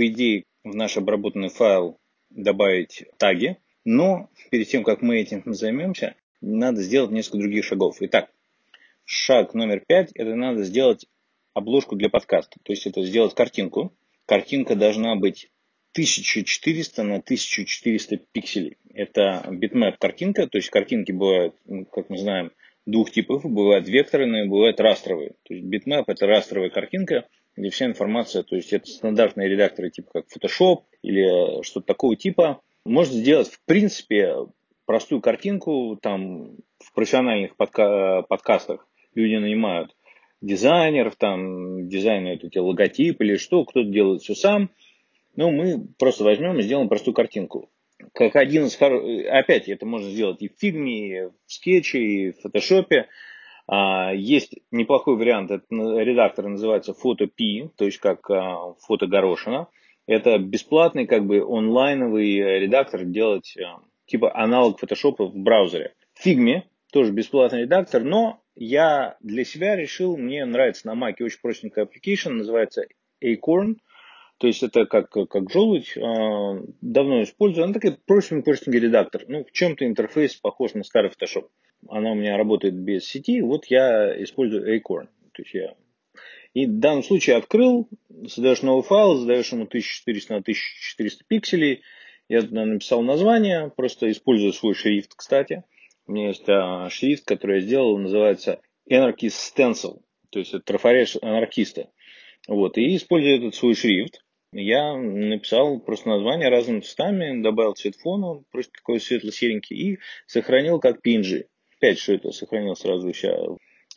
по идее, в наш обработанный файл добавить таги, но перед тем, как мы этим займемся, надо сделать несколько других шагов. Итак, шаг номер пять – это надо сделать обложку для подкаста. То есть это сделать картинку. Картинка должна быть 1400 на 1400 пикселей. Это bitmap картинка, то есть картинки бывают, ну, как мы знаем, двух типов. Бывают векторные, бывают растровые. То есть bitmap это растровая картинка, где вся информация, то есть это стандартные редакторы типа как Photoshop или что-то такого типа. Можно сделать в принципе простую картинку, там в профессиональных подка- подкастах люди нанимают дизайнеров, там дизайнеры эти логотипы или что, кто-то делает все сам. Но мы просто возьмем и сделаем простую картинку. Как один из хор... Опять, это можно сделать и в фигме, и в скетче, и в фотошопе. А, есть неплохой вариант, редактор называется PhotoP, то есть как а, фото горошина. Это бесплатный, как бы онлайновый редактор делать а, типа аналог фотошопа в браузере. Фигме тоже бесплатный редактор, но я для себя решил, мне нравится на Mac очень простенькая application, называется Acorn. То есть это как, как желудь, э, давно использую. Она такая простенький-простенький редактор. Ну, в чем-то интерфейс похож на старый Photoshop. Она у меня работает без сети, вот я использую Acorn. То есть я и в данном случае открыл, создаешь новый файл, задаешь ему 1400 на 1400 пикселей. Я написал название, просто использую свой шрифт, кстати. У меня есть а, шрифт, который я сделал, называется Anarchist Stencil. То есть это трафарет анархиста. Вот, и используя этот свой шрифт, я написал просто название разными цветами, добавил цвет фона, просто такой светло-серенький, и сохранил как PNG. Опять что это сохранил сразу сейчас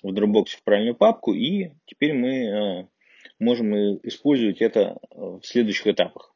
в Dropbox в правильную папку, и теперь мы э, можем использовать это в следующих этапах.